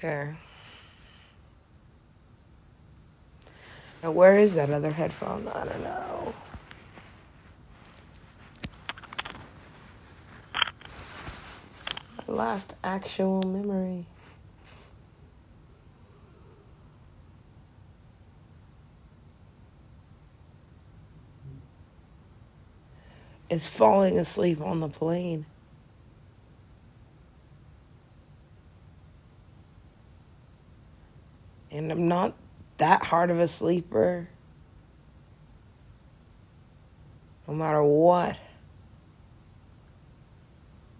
There. Now, where is that other headphone? I don't know. My last actual memory. Is falling asleep on the plane. And I'm not that hard of a sleeper. No matter what,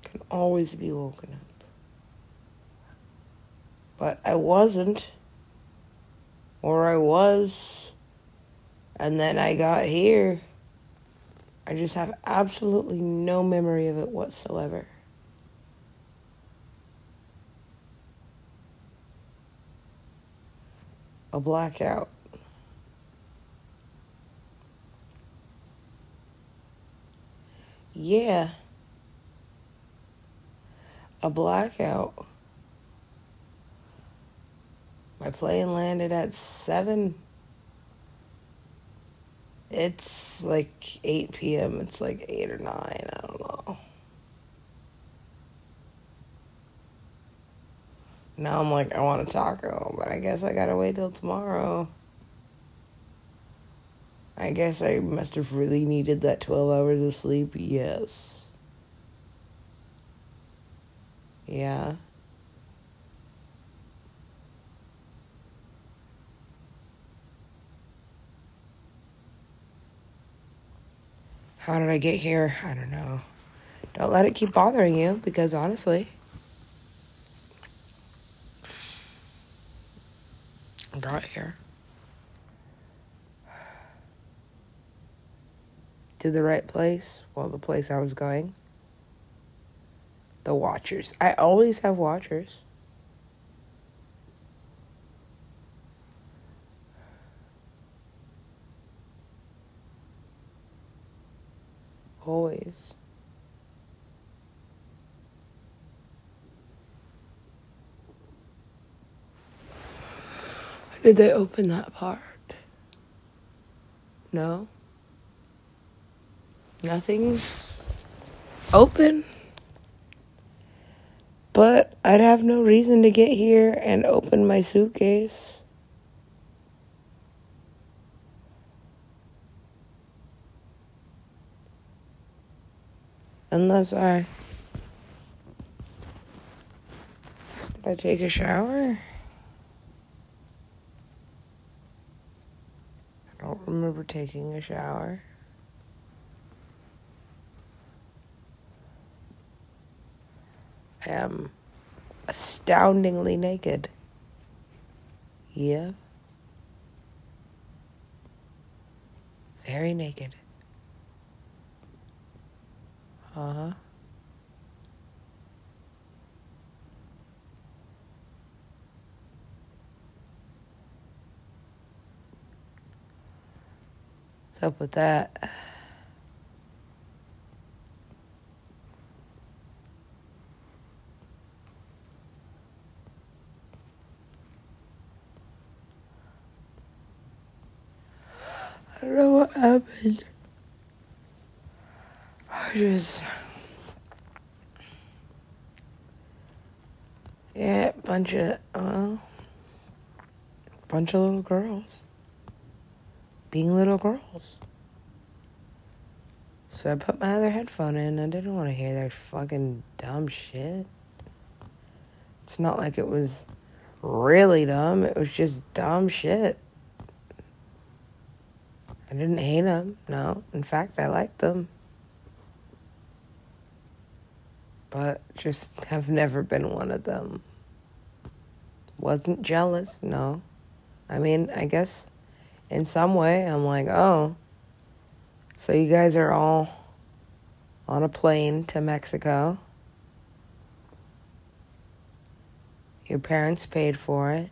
can always be woken up. But I wasn't, or I was, and then I got here. I just have absolutely no memory of it whatsoever. A blackout. Yeah. A blackout. My plane landed at 7. It's like 8 p.m. It's like 8 or 9. I don't know. Now I'm like, I want a taco, but I guess I gotta wait till tomorrow. I guess I must have really needed that 12 hours of sleep. Yes. Yeah. How did I get here? I don't know. Don't let it keep bothering you because honestly, got here. To the right place, well, the place I was going. The Watchers. I always have Watchers. Always. Did they open that part? No. Nothing's open. But I'd have no reason to get here and open my suitcase. Unless I. Did I take a shower? I don't remember taking a shower. I am astoundingly naked. Yeah. Very naked. Uh huh. What's up with that? I don't know what happened. I just. Yeah, bunch of, well, bunch of little girls. Being little girls. So I put my other headphone in. I didn't want to hear their fucking dumb shit. It's not like it was really dumb, it was just dumb shit. I didn't hate them, no. In fact, I liked them. But just have never been one of them. Wasn't jealous, no. I mean, I guess in some way I'm like, oh, so you guys are all on a plane to Mexico. Your parents paid for it.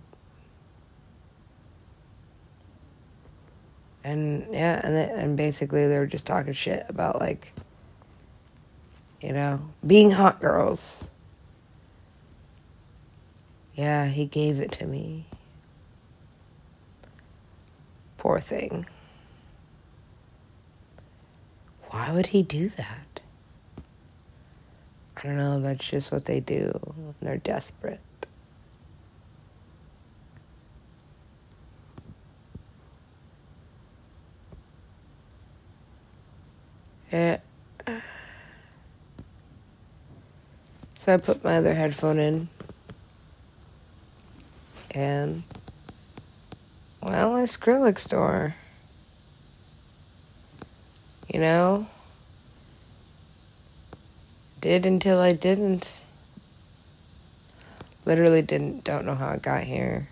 And yeah, and and basically they were just talking shit about like you know, being hot girls. Yeah, he gave it to me. Poor thing. Why would he do that? I don't know, that's just what they do. They're desperate. Yeah. So I put my other headphone in. And well, a Skrillex store. You know? Did until I didn't. Literally didn't, don't know how I got here.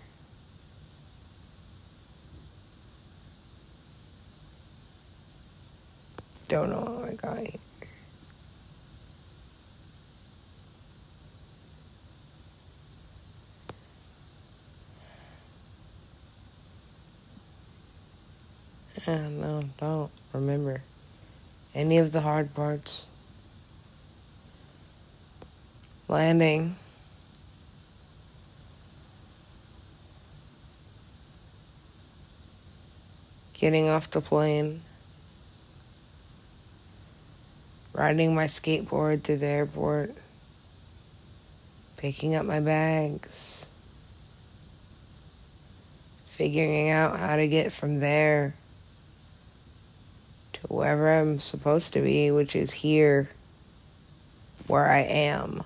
Don't know how I got here. No, don't remember any of the hard parts. Landing. Getting off the plane. Riding my skateboard to the airport. Picking up my bags. Figuring out how to get from there wherever I'm supposed to be, which is here where I am.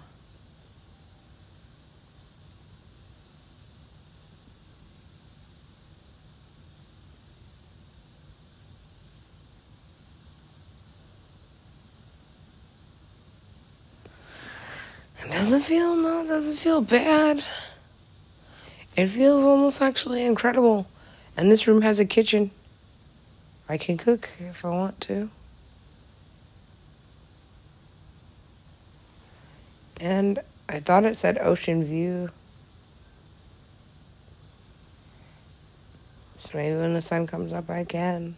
It doesn't feel no, it doesn't feel bad. It feels almost actually incredible. And this room has a kitchen. I can cook if I want to. And I thought it said ocean view. So maybe when the sun comes up, I can.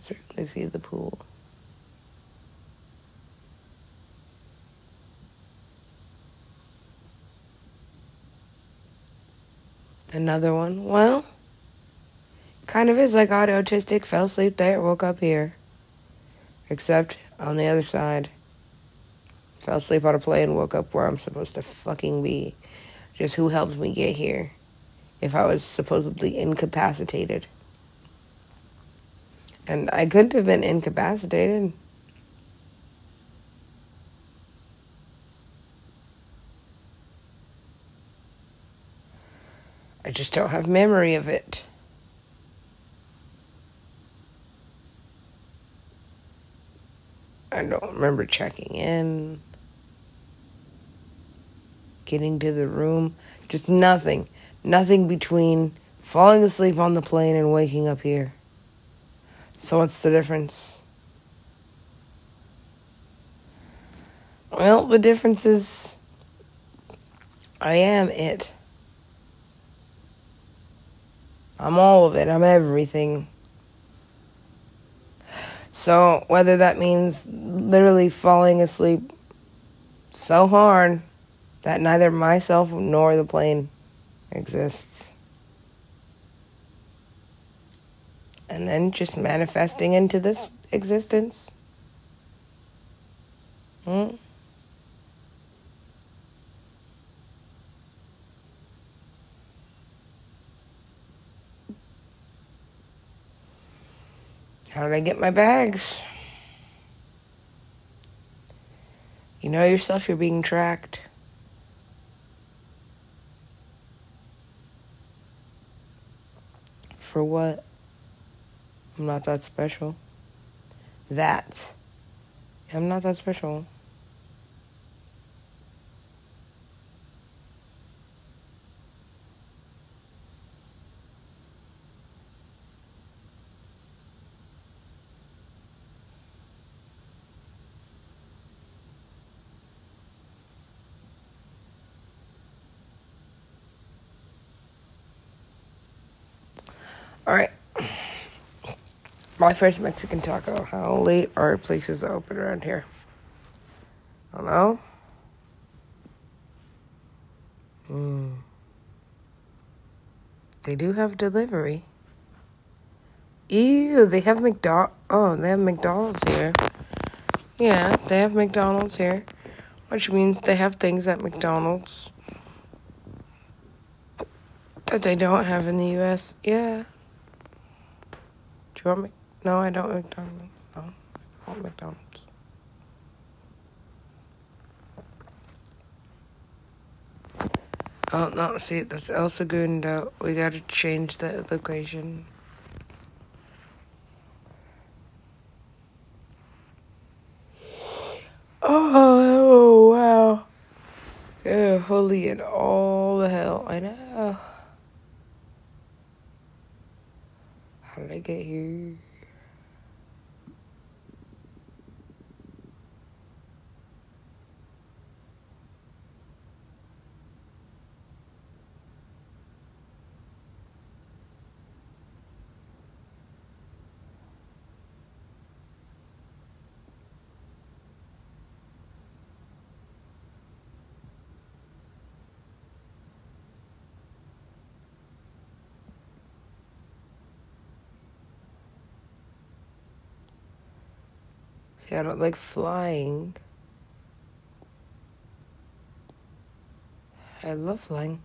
Certainly see the pool. Another one. Well, kind of is like autistic. Fell asleep there, woke up here. Except on the other side. Fell asleep on a plane, woke up where I'm supposed to fucking be. Just who helped me get here if I was supposedly incapacitated. And I couldn't have been incapacitated. Just don't have memory of it. I don't remember checking in, getting to the room, just nothing. Nothing between falling asleep on the plane and waking up here. So, what's the difference? Well, the difference is I am it. I'm all of it. I'm everything. So, whether that means literally falling asleep so hard that neither myself nor the plane exists. And then just manifesting into this existence. Hmm? How did I get my bags? You know yourself, you're being tracked. For what? I'm not that special. That. I'm not that special. All right. My first Mexican taco. How late are places open around here? I don't know. Hmm. They do have delivery. Ew, they have McDonald. Oh, they have McDonald's here. Yeah, they have McDonald's here, which means they have things at McDonald's that they don't have in the U.S. Yeah. Do you want me? No, I don't McDonald's. No, I want McDonald's. Oh no! See, that's El Segundo. Uh, we gotta change the location. Oh, wow. Holy and all the hell. I know. How did I get here? See, I don't like flying. I love flying.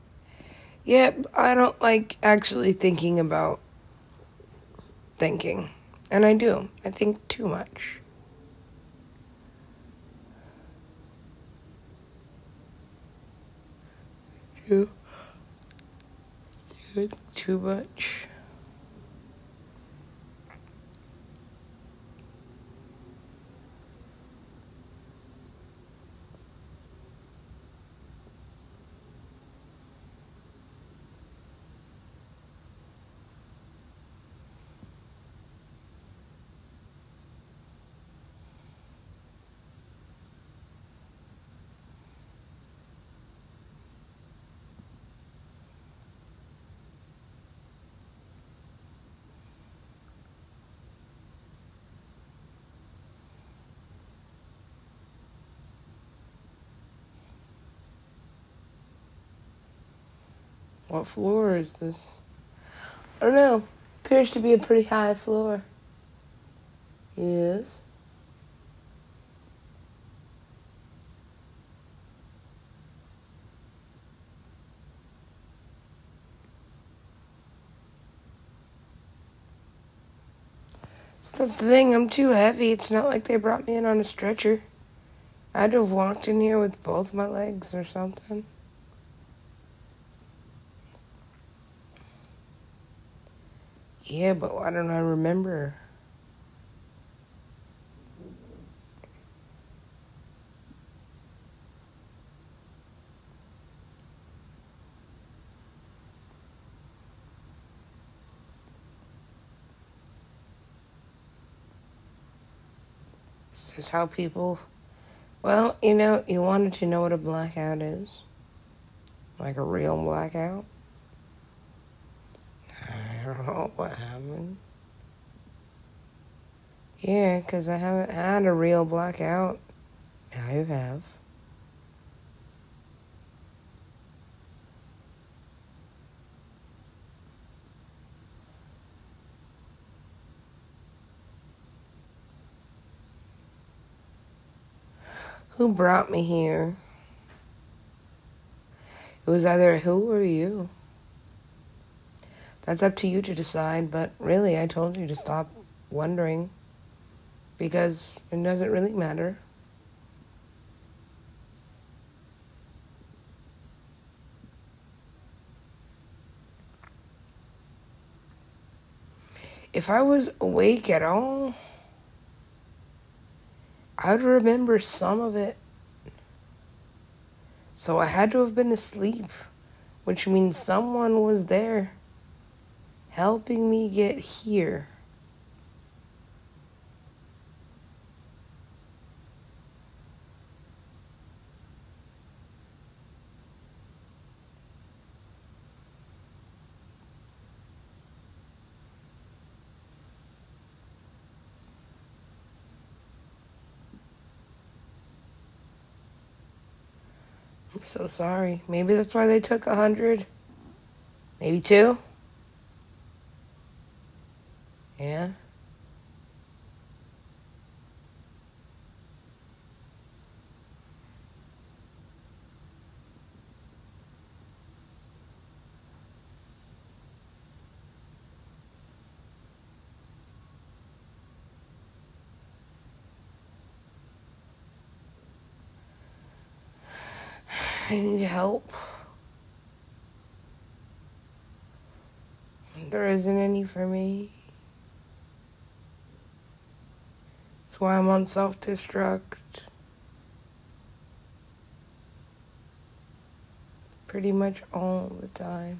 Yeah, I don't like actually thinking about thinking. And I do. I think too much. You too much. What floor is this? I don't know. Appears to be a pretty high floor. Yes. So that's the thing, I'm too heavy. It's not like they brought me in on a stretcher. I'd have walked in here with both my legs or something. Yeah, but why don't I remember? This is how people. Well, you know, you wanted to know what a blackout is? Like a real blackout? Don't know what happened. Yeah, because I haven't had a real blackout. You have. Who brought me here? It was either who or you. That's up to you to decide, but really, I told you to stop wondering because it doesn't really matter. If I was awake at all, I would remember some of it. So I had to have been asleep, which means someone was there helping me get here. I'm so sorry. Maybe that's why they took a hundred, maybe two. Yeah. I need help. There isn't any for me. Why I'm on self destruct. Pretty much all the time.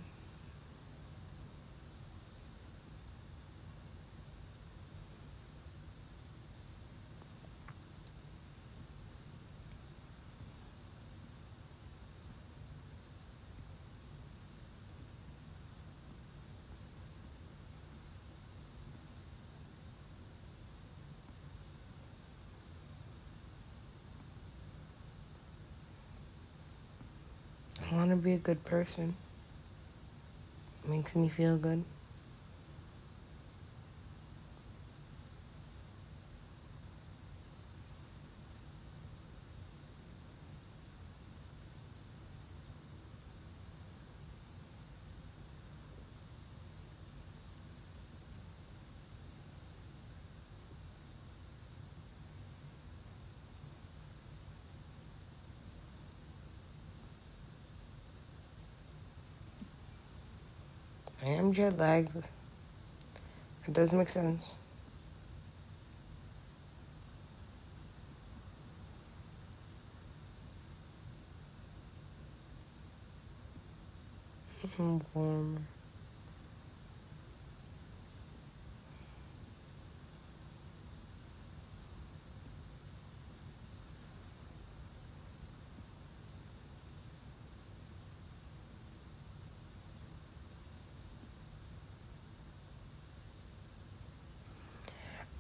I want be a good person. makes me feel good. I am jet lagged. It does make sense. I'm warm.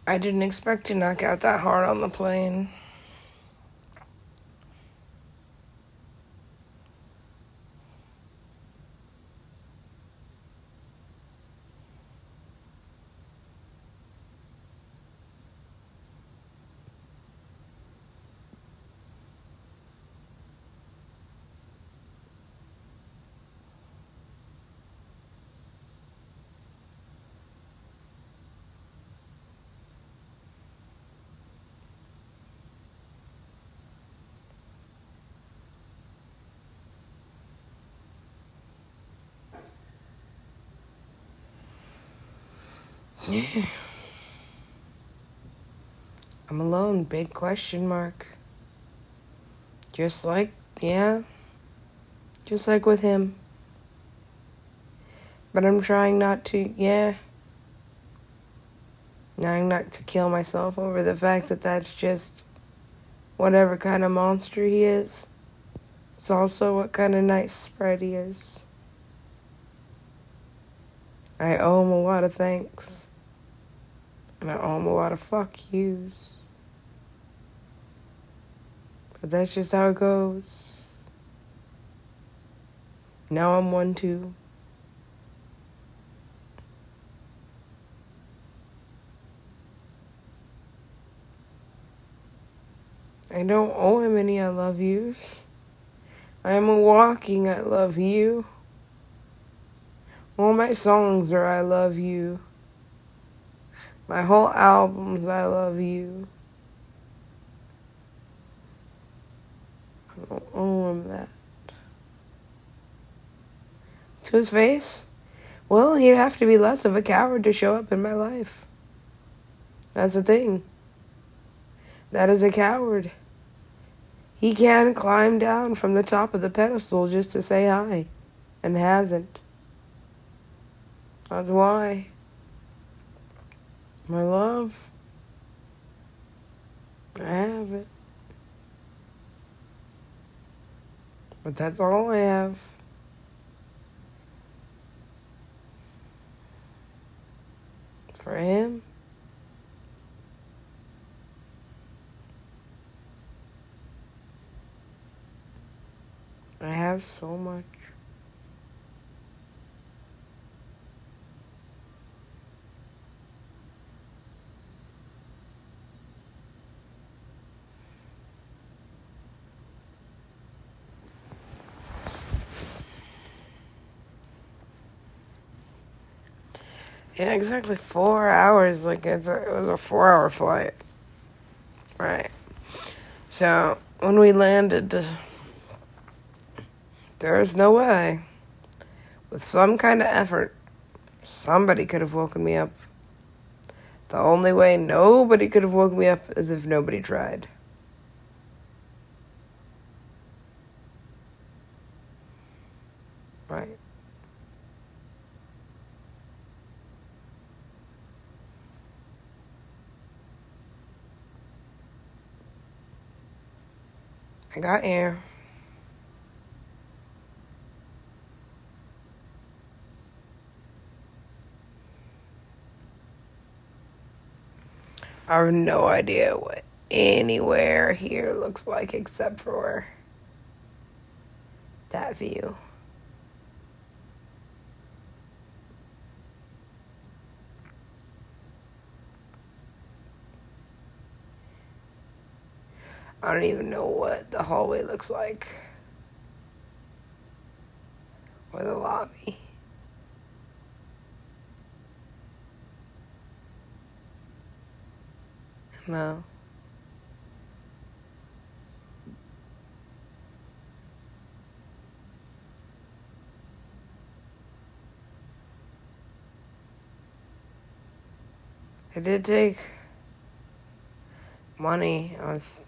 I didn't expect to knock out that hard on the plane. Yeah. I'm alone, big question mark. Just like, yeah, just like with him. But I'm trying not to, yeah. Trying not to kill myself over the fact that that's just whatever kind of monster he is. It's also what kind of nice spread he is. I owe him a lot of thanks. And I owe him a lot of fuck yous. But that's just how it goes. Now I'm one too. I don't owe him any I love yous. I am a walking I love you. All my songs are I love you. My whole album's I Love You. I don't owe him that. To his face? Well, he'd have to be less of a coward to show up in my life. That's the thing. That is a coward. He can climb down from the top of the pedestal just to say hi, and hasn't. That's why. My love, I have it. But that's all I have. For him, I have so much. Yeah, exactly four hours. Like it's a, it was a four hour flight. Right. So when we landed, uh, there is no way, with some kind of effort, somebody could have woken me up. The only way nobody could have woken me up is if nobody tried. Right. I got air. I have no idea what anywhere here looks like except for that view. I don't even know what the hallway looks like. Or the lobby. No. I did take money. I was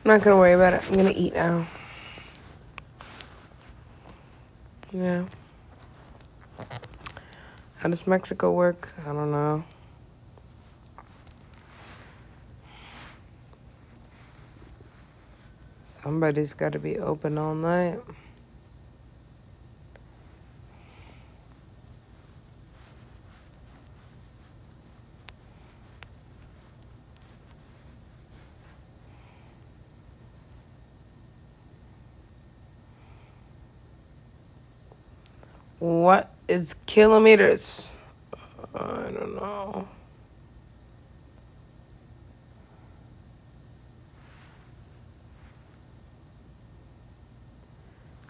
I'm not gonna worry about it. I'm gonna eat now. Yeah. How does Mexico work? I don't know. Somebody's got to be open all night. What is kilometers? I don't know.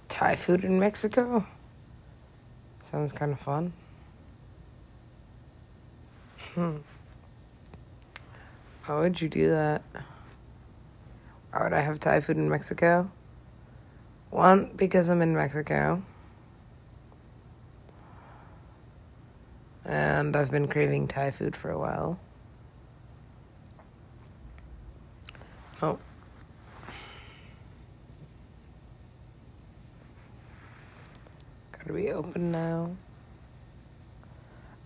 Thai food in Mexico? Sounds kind of fun. Hmm. Why would you do that? Why would I have Thai food in Mexico? One, because I'm in Mexico. And I've been craving Thai food for a while. Oh. Gotta be open now.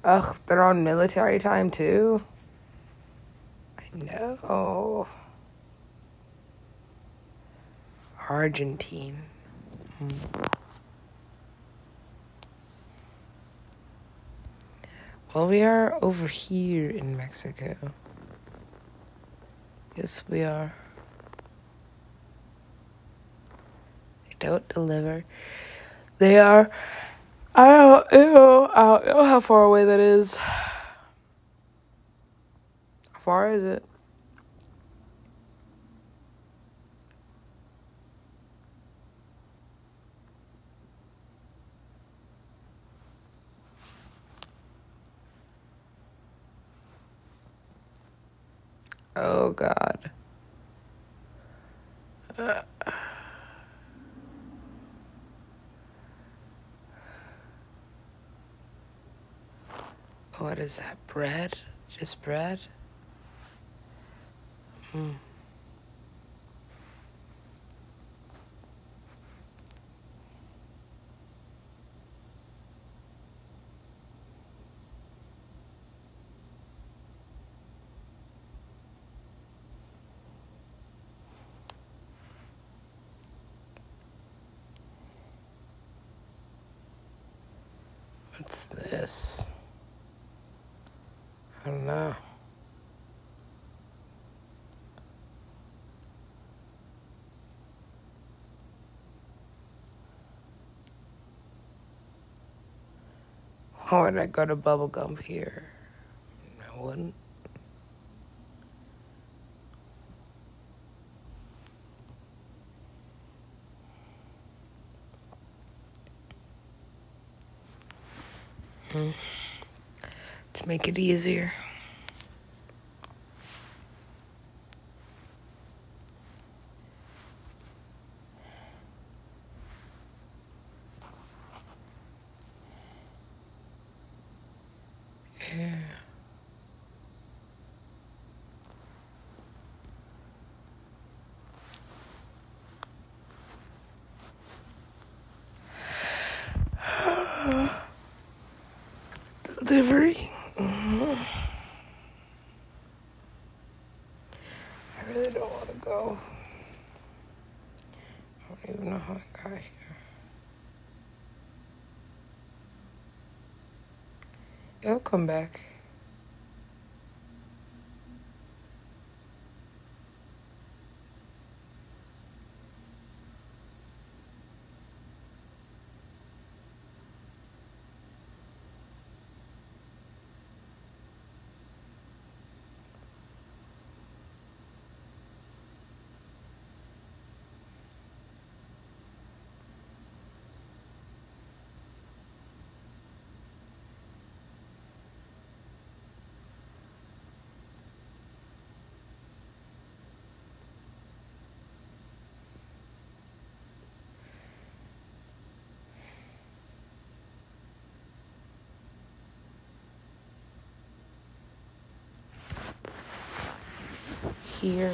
Ugh, they're on military time too. I know. Argentine. Mm. Well, we are over here in Mexico. Yes, we are. They don't deliver. They are. I don't know. I don't know how far away that is. How far is it? Oh, God. Uh. What is that? Bread? Just bread? Hmm. What's this? I don't know. Why would I go to Bubblegum here? I wouldn't. Hmm. To make it easier. Yeah. Delivery. Mhm. I really don't want to go. I don't even know how I got here. It'll come back. Here.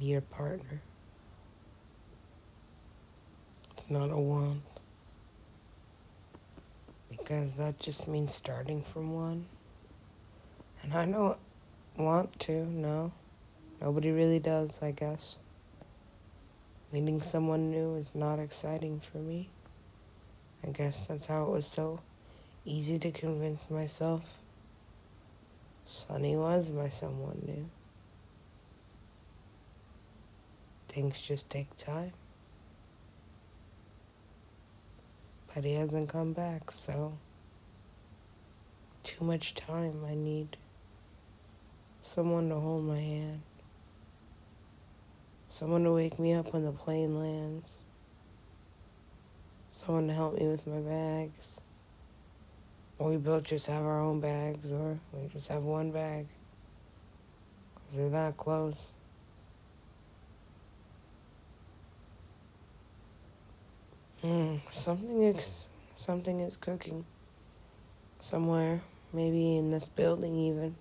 Need a partner. It's not a want. Because that just means starting from one. And I don't want to, no. Nobody really does, I guess. Meeting someone new is not exciting for me. I guess that's how it was so easy to convince myself. Sunny was my someone new. Things just take time. But he hasn't come back, so too much time. I need someone to hold my hand. Someone to wake me up when the plane lands. Someone to help me with my bags. Or we both just have our own bags, or we just have one bag. Because they're that close. Mm, something is something is cooking somewhere, maybe in this building even.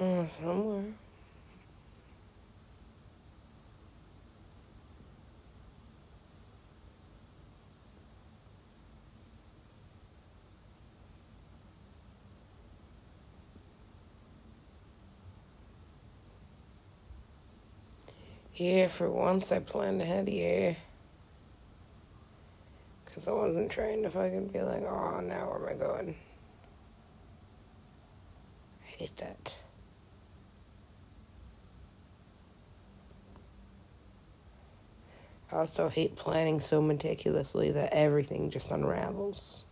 Mm, somewhere. Yeah, for once I planned ahead, yeah. Because I wasn't trying to fucking be like, oh, now where am I going? I hate that. I also hate planning so meticulously that everything just unravels.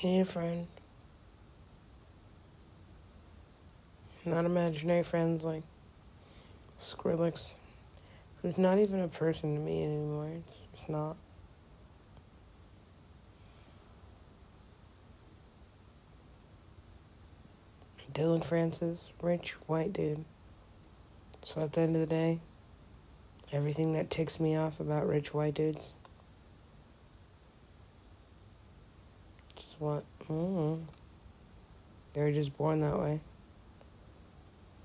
And your friend. Not imaginary friends like Skrillex, who's not even a person to me anymore. It's, it's not. Dillon Francis, rich white dude. So at the end of the day, everything that ticks me off about rich white dudes what? Mm-hmm. They're just born that way.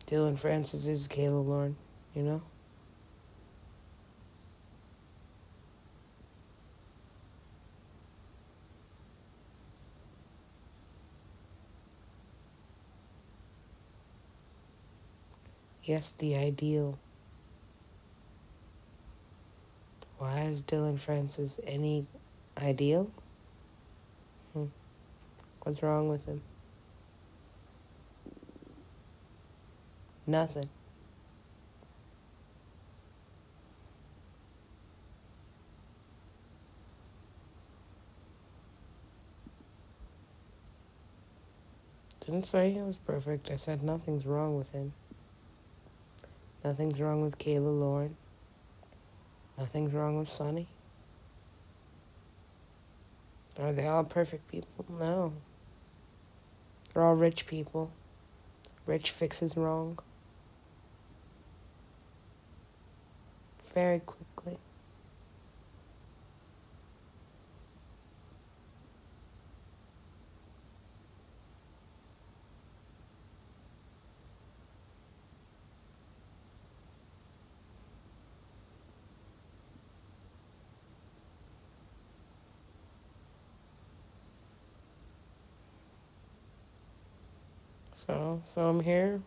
Dillon Francis is Caleb Lorne, you know? Yes, the ideal. Why is Dillon Francis any ideal? What's wrong with him? Nothing. Didn't say he was perfect. I said nothing's wrong with him. Nothing's wrong with Kayla Lorne. Nothing's wrong with Sonny. Are they all perfect people? No. They're all rich people. Rich fixes wrong. Very quickly. So, so I'm here.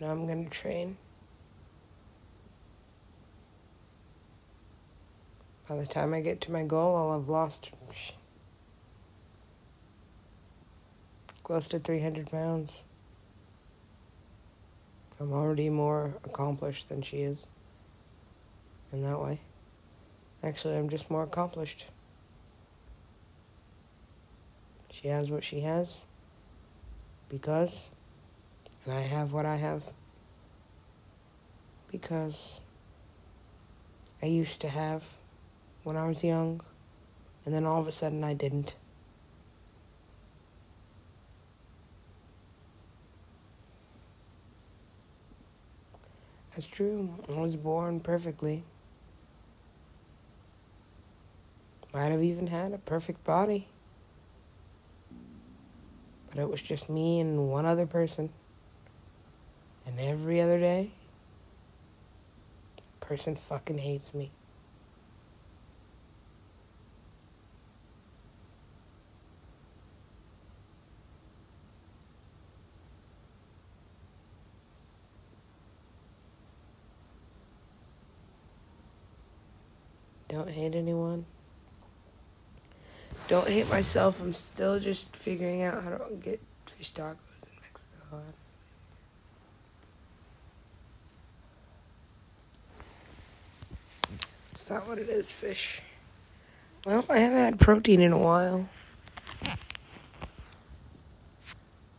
Now I'm going to train. By the time I get to my goal, I'll have lost close to 300 pounds. I'm already more accomplished than she is. In that way. Actually, I'm just more accomplished. She has what she has because, and I have what I have because I used to have when I was young, and then all of a sudden I didn't. That's true. I was born perfectly. Might have even had a perfect body. But it was just me and one other person. And every other day, person fucking hates me. hate anyone. Don't hate myself. I'm still just figuring out how to get fish tacos in Mexico, honestly. It's not what it is, fish. Well, I haven't had protein in a while.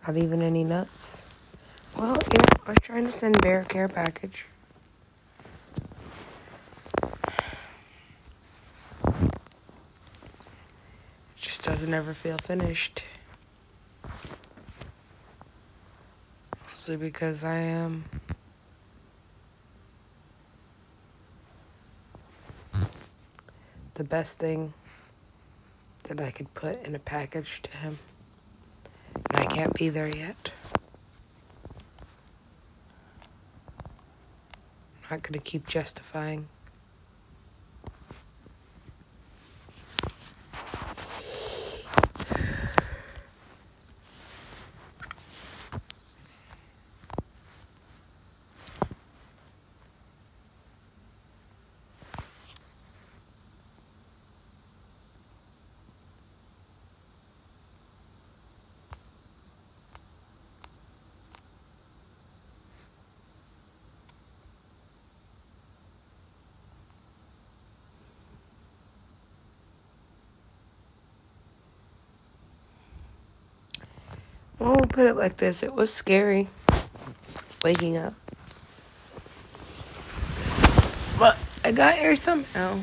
Not even any nuts. Well, yeah, I was trying to send Bear Care package. Doesn't ever feel finished. Mostly because I am. the best thing that I could put in a package to him. And I can't be there yet. I'm not to keep justifying. Well, we'll put it like this it was scary waking up. But I got here somehow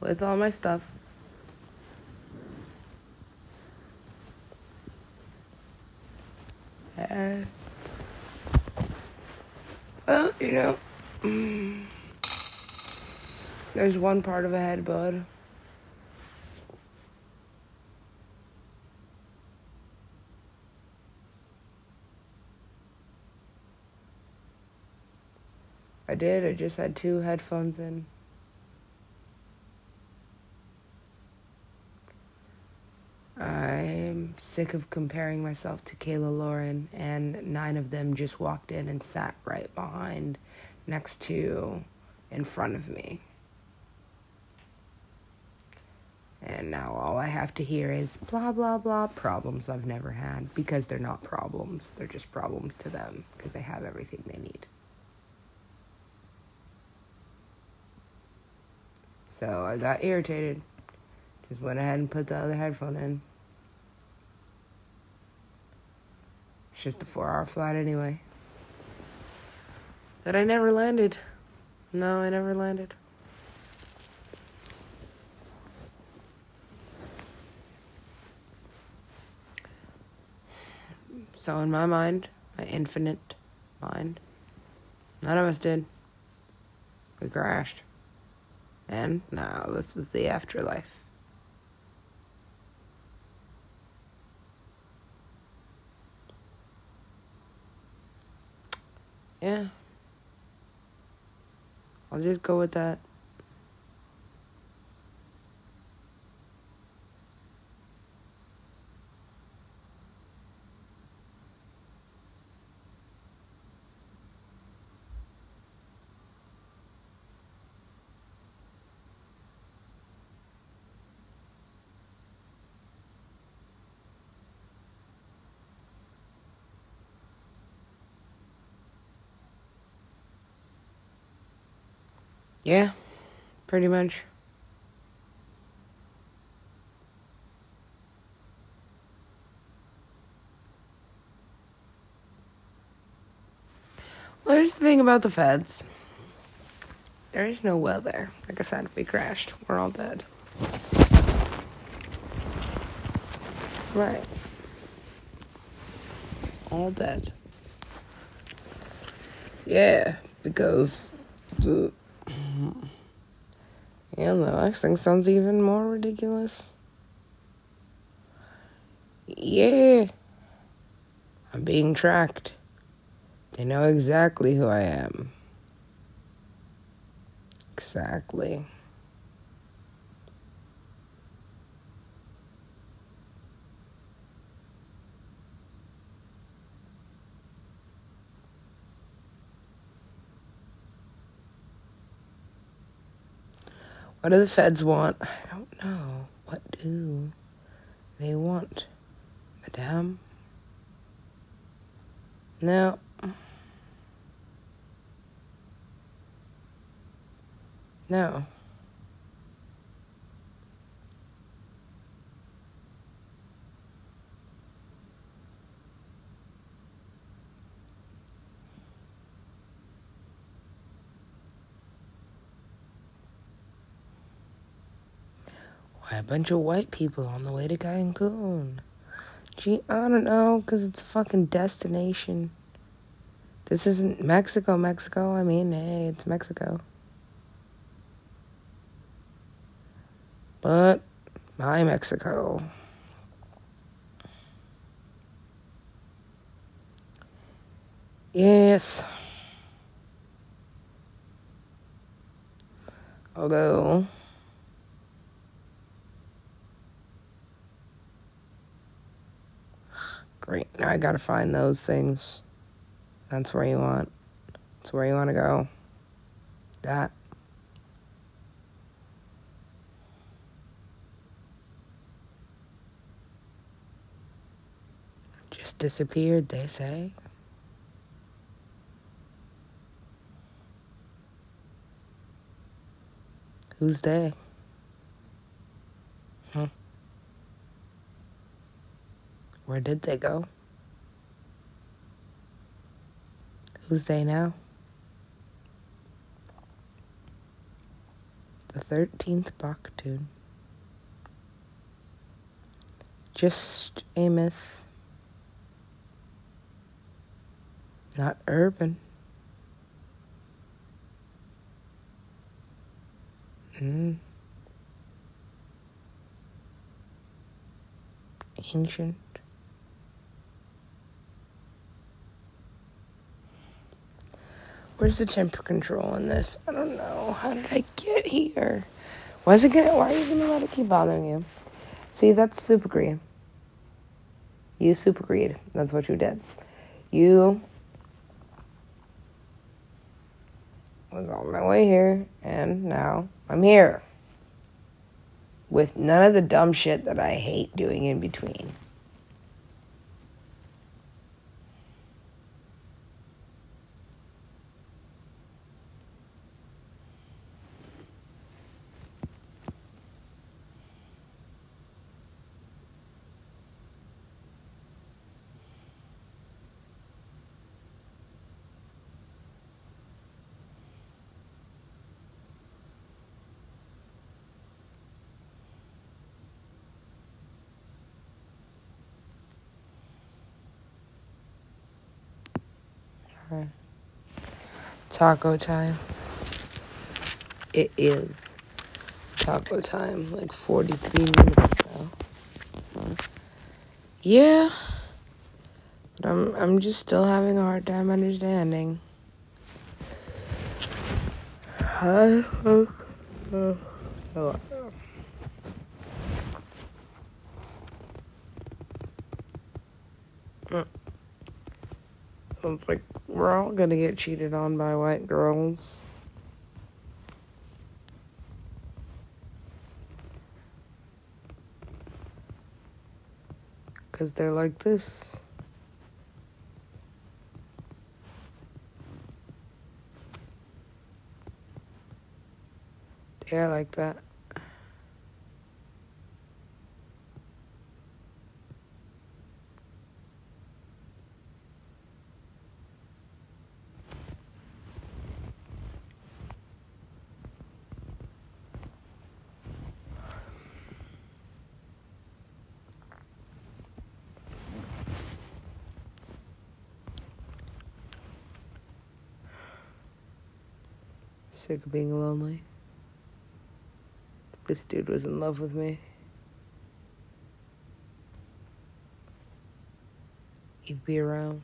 with all my stuff. And, well, you know, mm, there's one part of a head bud. Did. I just had two headphones in. I'm sick of comparing myself to Kayla Lauren, and nine of them just walked in and sat right behind, next to, in front of me. And now all I have to hear is blah, blah, blah problems I've never had because they're not problems. They're just problems to them because they have everything they need. So I got irritated. Just went ahead and put the other headphone in. It's just a four hour flight anyway. That I never landed. No, I never landed. So, in my mind, my infinite mind, none of us did. We crashed. And now this is the afterlife. Yeah. I'll just go with that. Yeah, pretty much. Well, here's the thing about the feds. There is no well there. Like I said, we crashed. We're all dead. Right. All dead. Yeah, because the and the next thing sounds even more ridiculous. Yeah. I'm being tracked. They know exactly who I am. Exactly. What do the feds want? I don't know. What do they want, madame? No. No. Why a bunch of white people on the way to Cancun? Gee, I don't know, because it's a fucking destination. This isn't Mexico, Mexico. I mean, hey, it's Mexico. But my Mexico. Yes. Although great, now I gotta find those things. That's where you want. That's where you want to go. That. Just disappeared, they say. Who's they? Huh? Where did they go? Who's they now? The 13th baktun. Just a myth. Not urban. Mm. Ancient. Where's the temper control in this? I don't know. How did I get here? Why is it gonna why are you gonna let it keep bothering you? See, that's super greed. You super greed. That's what you did. You was on my way here and now I'm here. With none of the dumb shit that I hate doing in between. Taco time. It is taco time, like 43 minutes ago. Yeah. But I'm I'm just still having a hard time understanding. Huh? Oh, oh, oh. So like we're all gonna get cheated on by white girls. Because they're like this. They're like that. Sick of being lonely. This dude was in love with me. He'd be around.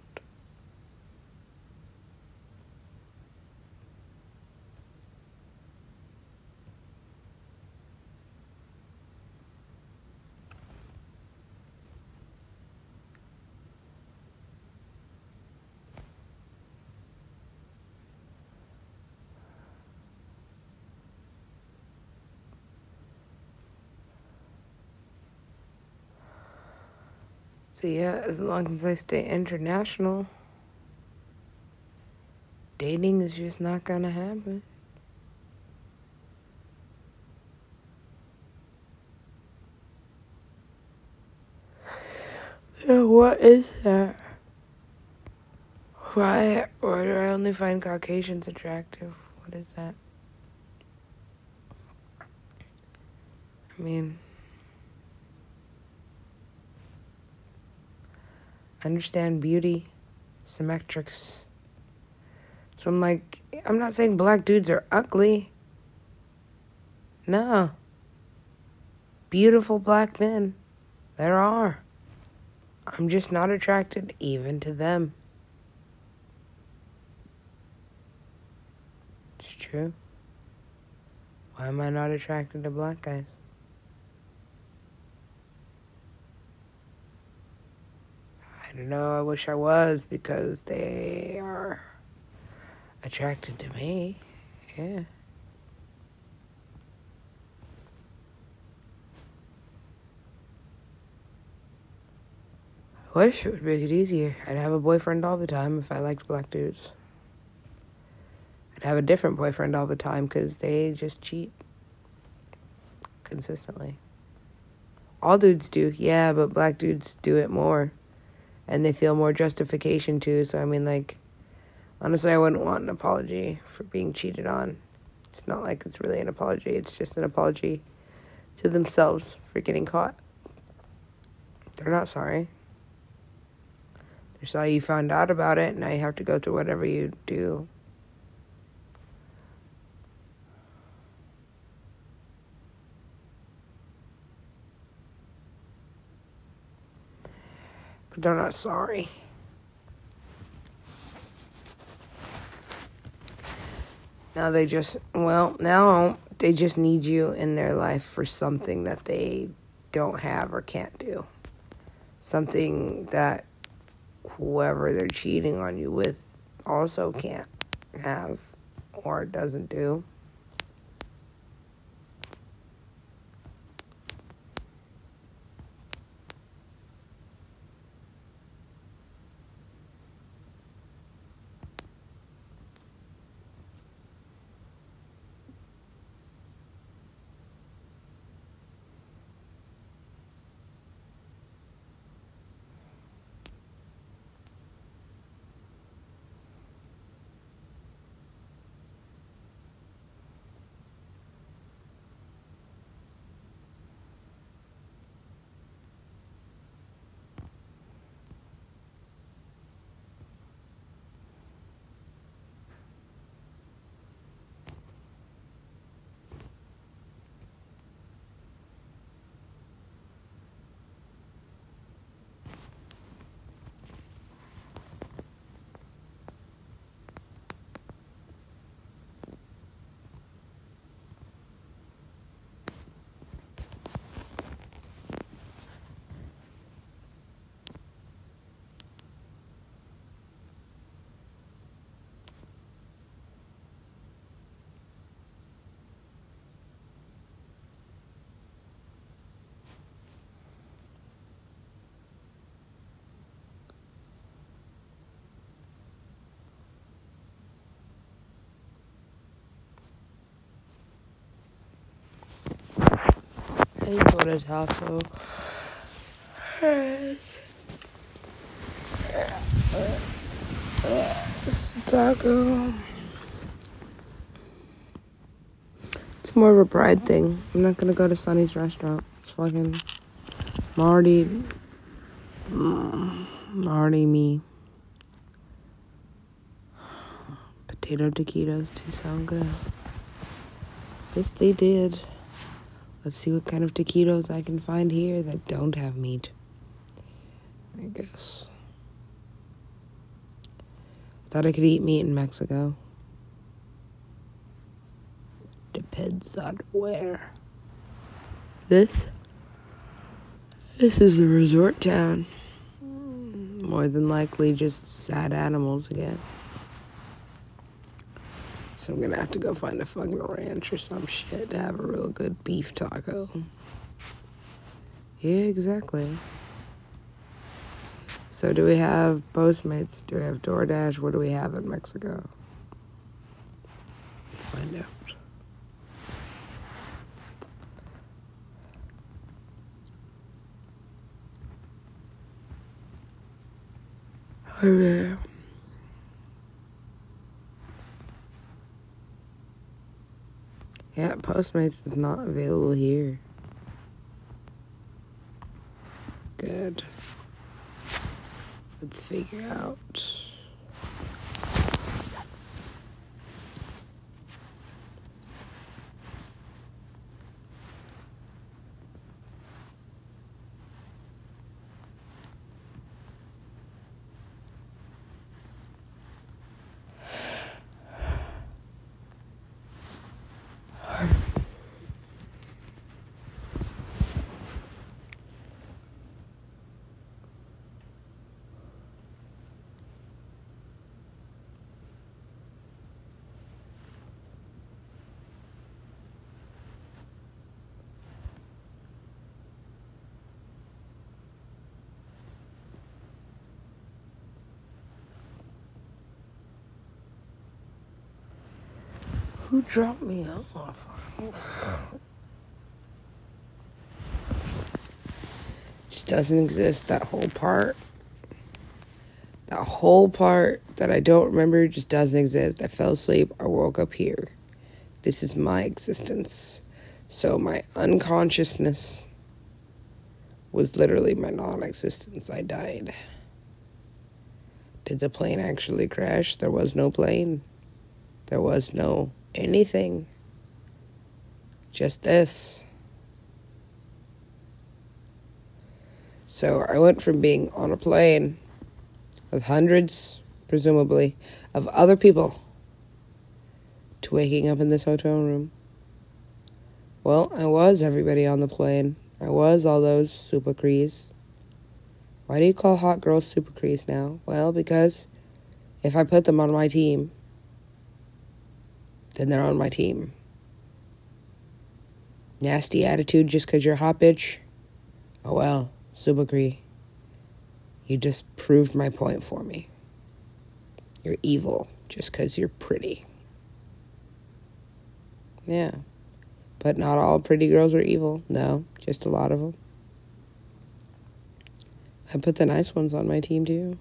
So yeah, as long as I stay international, dating is just not gonna happen. Yeah, what is that? Why? Why do I only find Caucasians attractive? What is that? I mean. Understand beauty, symmetrics. So I'm like, I'm not saying black dudes are ugly. No. Beautiful black men. There are. I'm just not attracted even to them. It's true. Why am I not attracted to black guys? I don't know. I wish I was because they are attracted to me. Yeah. I wish it would make it easier. I'd have a boyfriend all the time if I liked black dudes. I'd have a different boyfriend all the time because they just cheat consistently. All dudes do, yeah, but black dudes do it more. And they feel more justification too. So, I mean, like, honestly, I wouldn't want an apology for being cheated on. It's not like it's really an apology, it's just an apology to themselves for getting caught. They're not sorry. So you found out about it, now you have to go through whatever you do. But they're not sorry. Now they just, well, now they just need you in their life for something that they don't have or can't do. Something that whoever they're cheating on you with also can't have or doesn't do. I want a taco. It's more of a pride thing. I'm not gonna go to Sonny's restaurant. It's fucking. Already. I'm mm, already me. Potato taquitos do sound good. Yes, they did. Let's see what kind of taquitos I can find here that don't have meat. I guess. I Thought I could eat meat in Mexico. Depends on where. This? This is a resort town. More than likely just sad animals again. So I'm gonna have to go find a fucking ranch or some shit to have a real good beef taco. Yeah, exactly. So do we have Postmates? Do we have DoorDash? What do we have in Mexico? Let's find out. Okay. Yeah, Postmates is not available here. Good. Let's figure out. Dropped me off? Just doesn't exist. That whole part. That whole part that I don't remember just doesn't exist. I fell asleep. I woke up here. This is my existence. So my unconsciousness was literally my non existence. I died. Did the plane actually crash? There was no plane. There was no anything. Just this. So I went from being on a plane with hundreds, presumably, of other people to waking up in this hotel room. Well, I was everybody on the plane. I was all those super crees. Why do you call hot girls super crees now? Well, because if I put them on my team, then they're on my team. Nasty attitude just because you're hot bitch? Oh well, subagree. You just proved my point for me. You're evil just because you're pretty. Yeah. But not all pretty girls are evil. No, just a lot of them. I put the nice ones on my team too.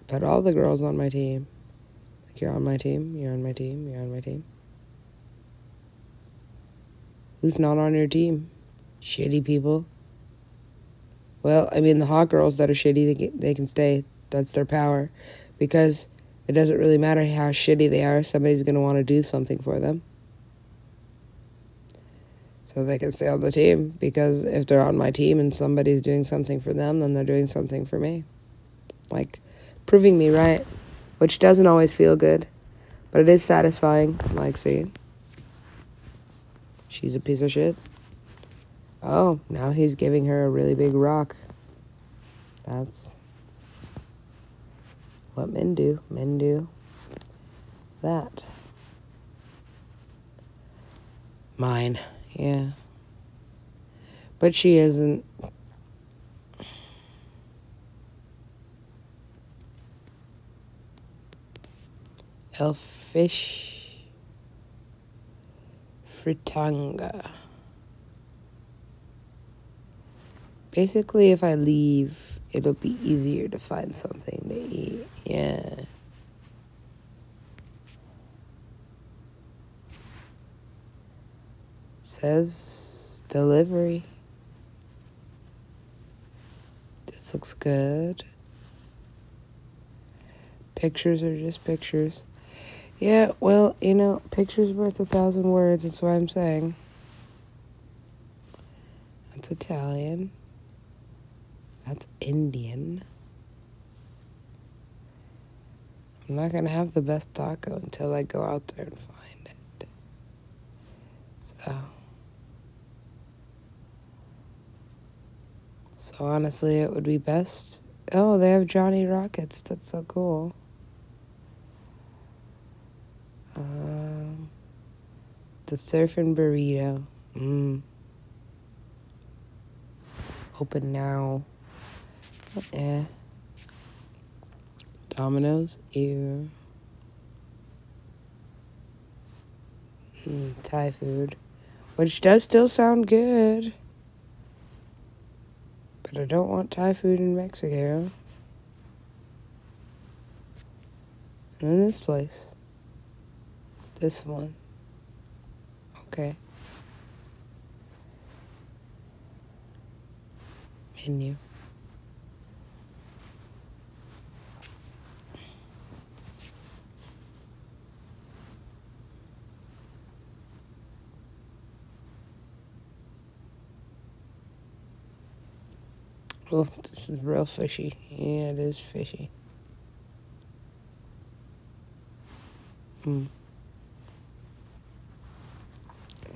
I put all the girls on my team. You're on my team. You're on my team. You're on my team. Who's not on your team? Shitty people. Well, I mean, the hot girls that are shitty, they, they can stay. That's their power. Because it doesn't really matter how shitty they are, somebody's going to want to do something for them. So they can stay on the team. Because if they're on my team and somebody's doing something for them, then they're doing something for me. Like, proving me right which doesn't always feel good, but it is satisfying. Like seeing she's a piece of shit. Oh, now he's giving her a really big rock. That's what men do. Men do that. Mine, yeah. But she isn't Elfish Fritanga. Basically, if I leave, it'll be easier to find something to eat. Yeah. Says delivery. This looks good. Pictures are just pictures. Yeah, well, you know, picture's worth a thousand words, that's what I'm saying. That's Italian. That's Indian. I'm not gonna have the best taco until I go out there and find it. So. So honestly, it would be best. Oh, they have Johnny Rockets. That's so cool. Um, the surfing burrito. Mmm. Open now. Eh. Domino's. Ew. Mm, Thai food. Which does still sound good. But I don't want Thai food in Mexico. And in this place. This one. Okay. Menu. Oh, this is real fishy. Yeah, it is fishy. Hmm.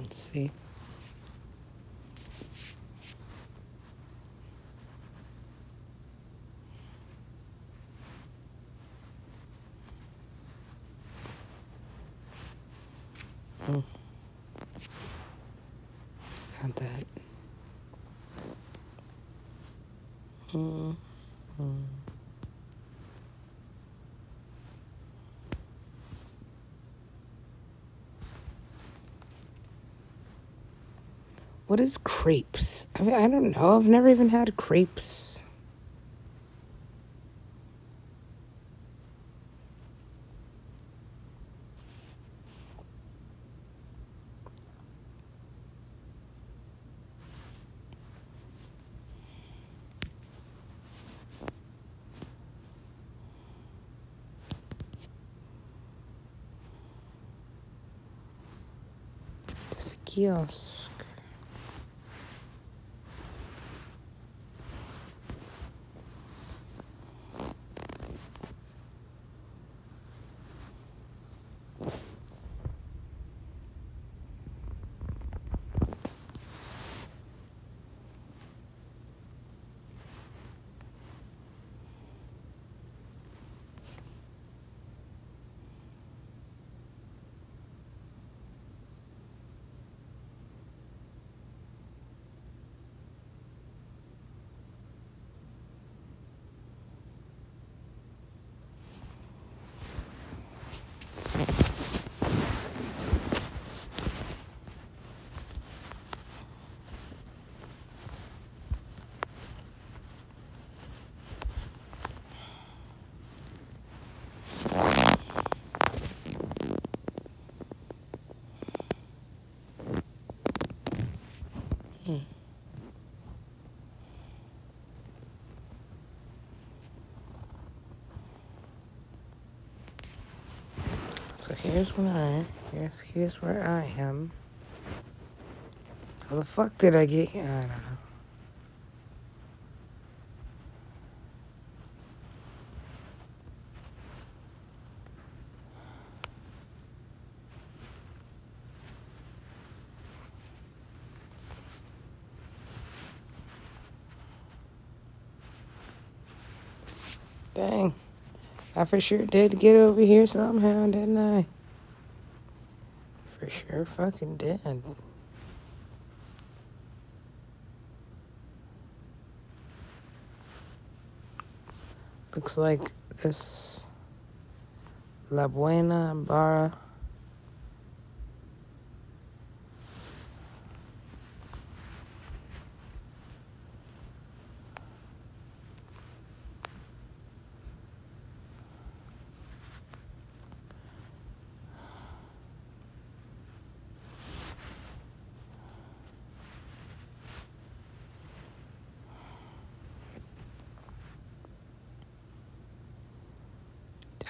Let's see. Hmm. Got that. Hmm. Hmm. What is crepes? I, mean, I don't know. I've never even had crepes. Just a kiosk. So here's where I here's here's where I am. How the fuck did I get here? I don't know. Dang. I for sure did get over here somehow, didn't I? For sure fucking did. Looks like this La Buena Barra.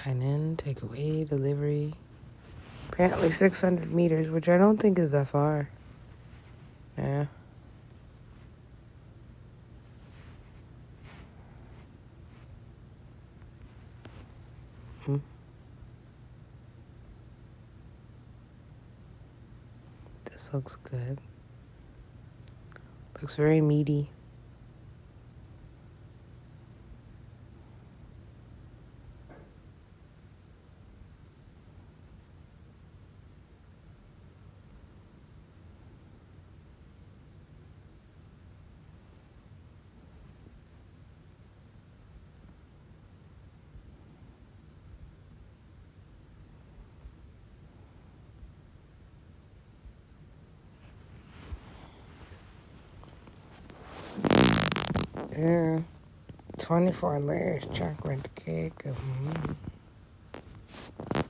Dine in, takeaway, delivery. Apparently 600 meters, which I don't think is that far. Yeah. Hmm. This looks good. Looks very meaty. Yeah. 24 layers chocolate cake. Mm. I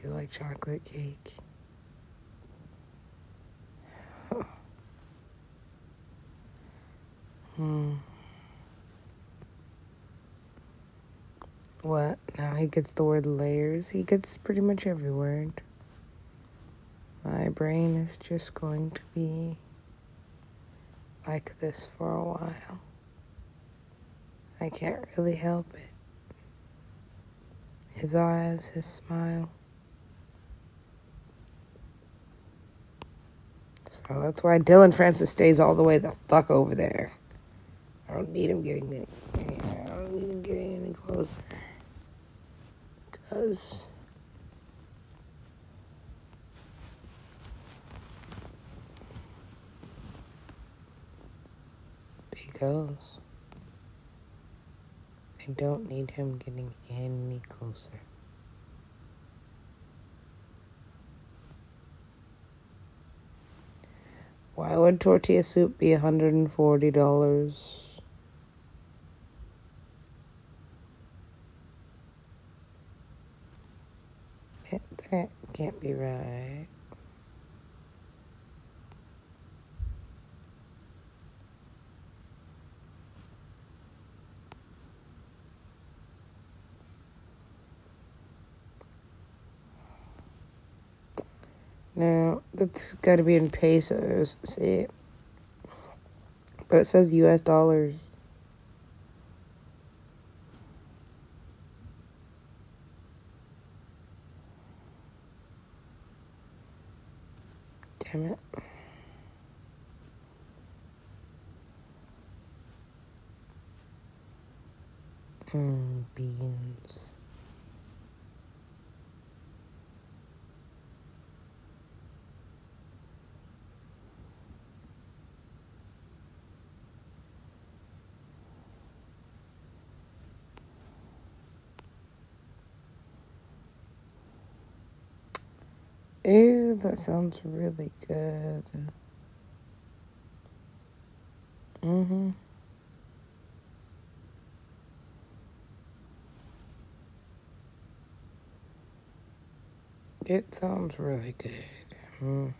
do like chocolate cake. hmm. What? Now he gets the word layers. He gets pretty much every word. My brain is just going to be like this for a while. I can't really help it. His eyes, his smile. So that's why Dillon Francis stays all the way the fuck over there. I don't need him getting any. I don't need him getting any closer. Because. Because. I don't need him getting any closer. Why would tortilla soup be $140? That, that can't be right. No, that's got to be in pesos. See, but it says U.S. dollars. Damn it. Mm, beans. Ew, that sounds really good. Mm-hmm. It sounds really good. Mm.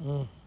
Mm.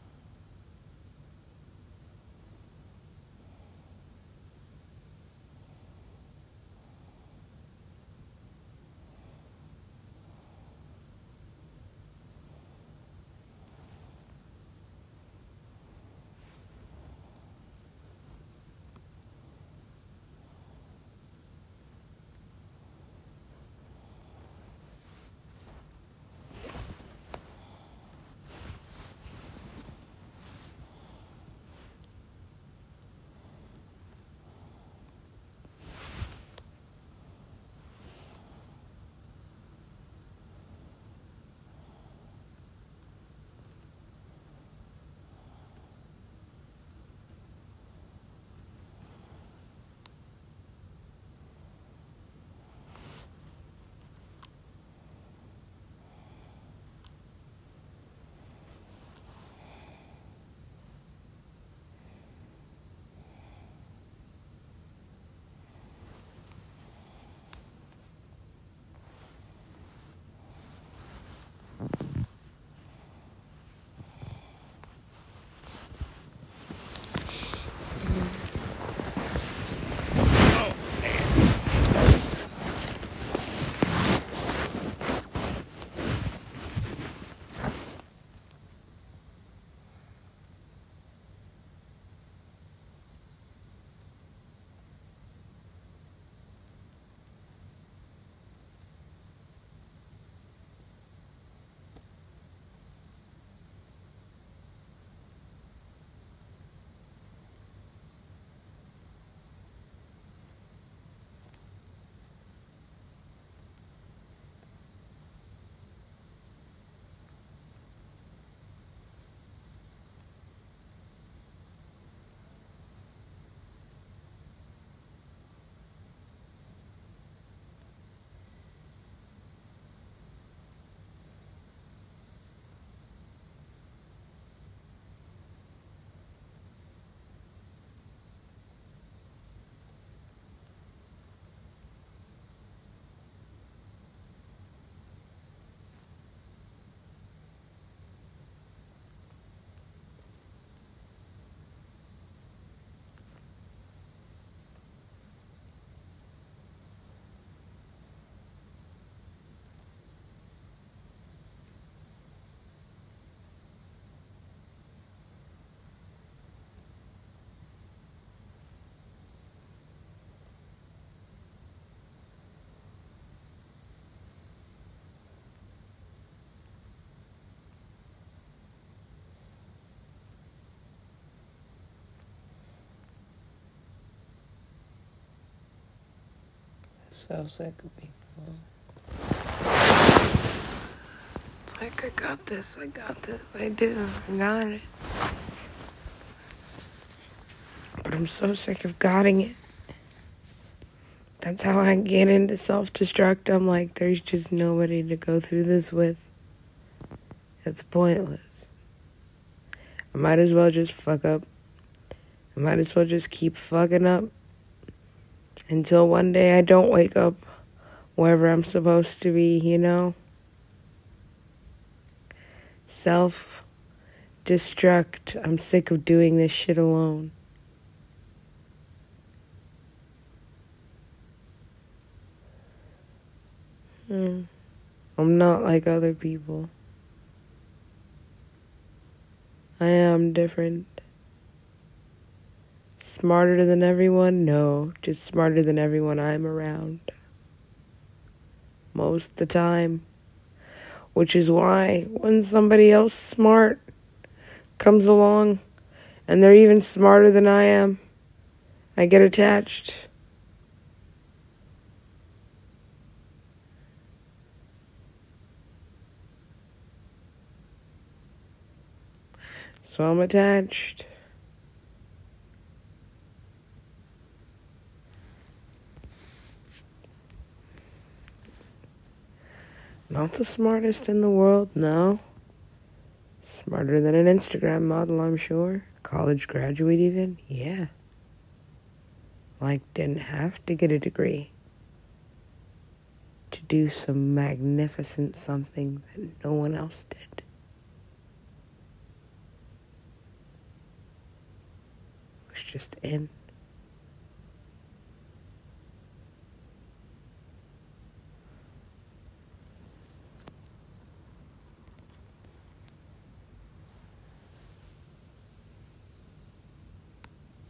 So sick of people. It's like, I got this, I got this, I do, I got it. But I'm so sick of getting it. That's how I get into self destruct. I'm like, there's just nobody to go through this with. It's pointless. I might as well just fuck up. I might as well just keep fucking up until one day I don't wake up wherever I'm supposed to be, you know? Self destruct. I'm sick of doing this shit alone. Hmm. I'm not like other people. I am different. Smarter than everyone? No, just smarter than everyone I'm around. Most the time. Which is why when somebody else smart comes along and they're even smarter than I am, I get attached. So I'm attached. Not the smartest in the world, no. Smarter than an Instagram model, I'm sure. College graduate, even? Yeah. Like, didn't have to get a degree to do some magnificent something that no one else did. It was just in.